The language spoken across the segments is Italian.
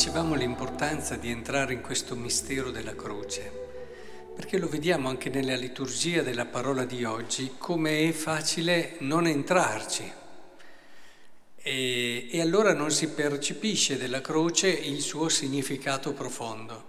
diciamo l'importanza di entrare in questo mistero della croce, perché lo vediamo anche nella liturgia della parola di oggi, come è facile non entrarci. E, e allora non si percepisce della croce il suo significato profondo.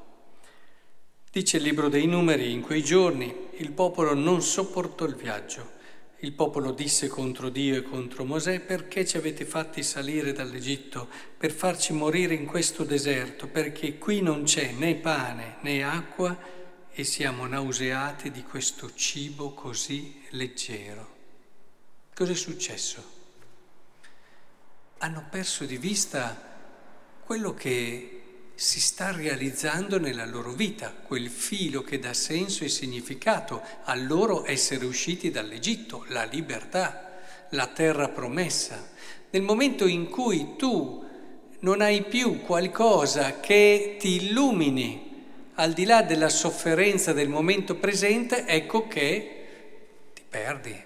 Dice il libro dei numeri, in quei giorni il popolo non sopportò il viaggio il popolo disse contro Dio e contro Mosè, perché ci avete fatti salire dall'Egitto per farci morire in questo deserto, perché qui non c'è né pane né acqua e siamo nauseati di questo cibo così leggero. Cos'è successo? Hanno perso di vista quello che si sta realizzando nella loro vita, quel filo che dà senso e significato al loro essere usciti dall'Egitto, la libertà, la terra promessa. Nel momento in cui tu non hai più qualcosa che ti illumini al di là della sofferenza del momento presente, ecco che ti perdi.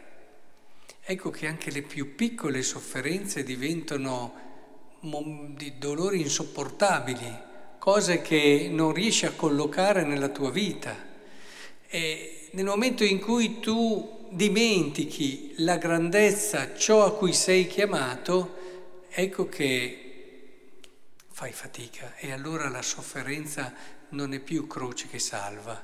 Ecco che anche le più piccole sofferenze diventano di dolori insopportabili cose che non riesci a collocare nella tua vita. E nel momento in cui tu dimentichi la grandezza, ciò a cui sei chiamato, ecco che fai fatica e allora la sofferenza non è più croce che salva,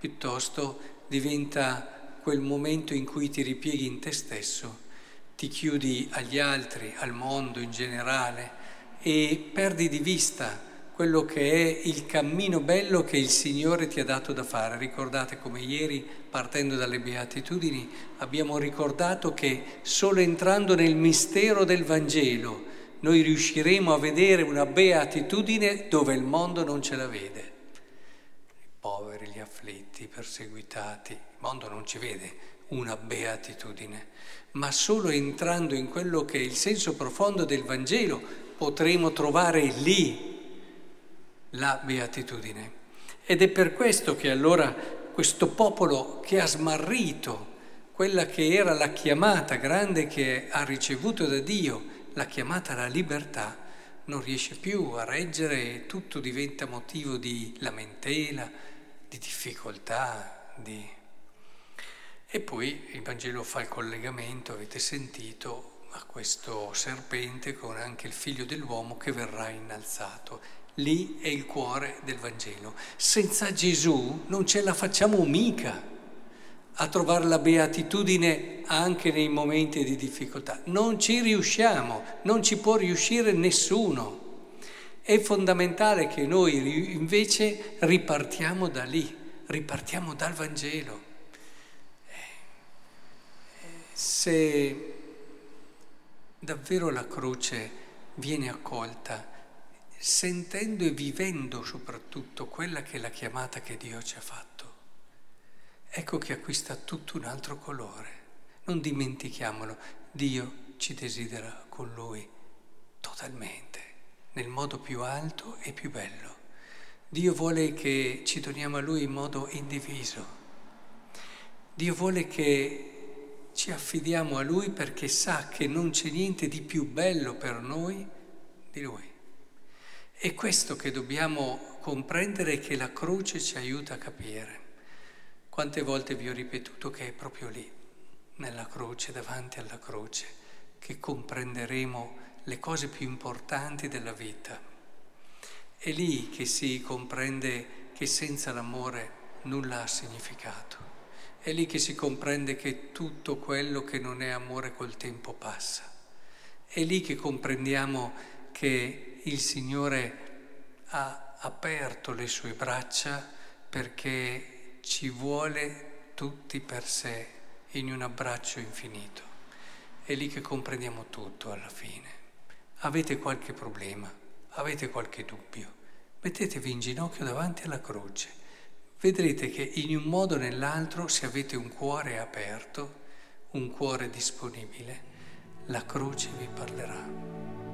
piuttosto diventa quel momento in cui ti ripieghi in te stesso, ti chiudi agli altri, al mondo in generale e perdi di vista quello che è il cammino bello che il Signore ti ha dato da fare. Ricordate come ieri, partendo dalle beatitudini, abbiamo ricordato che solo entrando nel mistero del Vangelo noi riusciremo a vedere una beatitudine dove il mondo non ce la vede. I poveri, gli afflitti, i perseguitati, il mondo non ci vede una beatitudine, ma solo entrando in quello che è il senso profondo del Vangelo potremo trovare lì la beatitudine. Ed è per questo che allora questo popolo che ha smarrito quella che era la chiamata grande che ha ricevuto da Dio, la chiamata alla libertà, non riesce più a reggere e tutto diventa motivo di lamentela, di difficoltà, di... E poi il Vangelo fa il collegamento, avete sentito, a questo serpente con anche il figlio dell'uomo che verrà innalzato Lì è il cuore del Vangelo. Senza Gesù non ce la facciamo mica a trovare la beatitudine anche nei momenti di difficoltà. Non ci riusciamo, non ci può riuscire nessuno. È fondamentale che noi invece ripartiamo da lì, ripartiamo dal Vangelo. Se davvero la croce viene accolta, sentendo e vivendo soprattutto quella che è la chiamata che Dio ci ha fatto, ecco che acquista tutto un altro colore. Non dimentichiamolo, Dio ci desidera con Lui totalmente, nel modo più alto e più bello. Dio vuole che ci doniamo a Lui in modo indiviso. Dio vuole che ci affidiamo a Lui perché sa che non c'è niente di più bello per noi di Lui. È questo che dobbiamo comprendere e che la croce ci aiuta a capire. Quante volte vi ho ripetuto che è proprio lì, nella croce, davanti alla croce, che comprenderemo le cose più importanti della vita. È lì che si comprende che senza l'amore nulla ha significato. È lì che si comprende che tutto quello che non è amore col tempo passa. È lì che comprendiamo che il Signore ha aperto le sue braccia perché ci vuole tutti per sé in un abbraccio infinito. È lì che comprendiamo tutto alla fine. Avete qualche problema, avete qualche dubbio, mettetevi in ginocchio davanti alla croce. Vedrete che in un modo o nell'altro, se avete un cuore aperto, un cuore disponibile, la croce vi parlerà.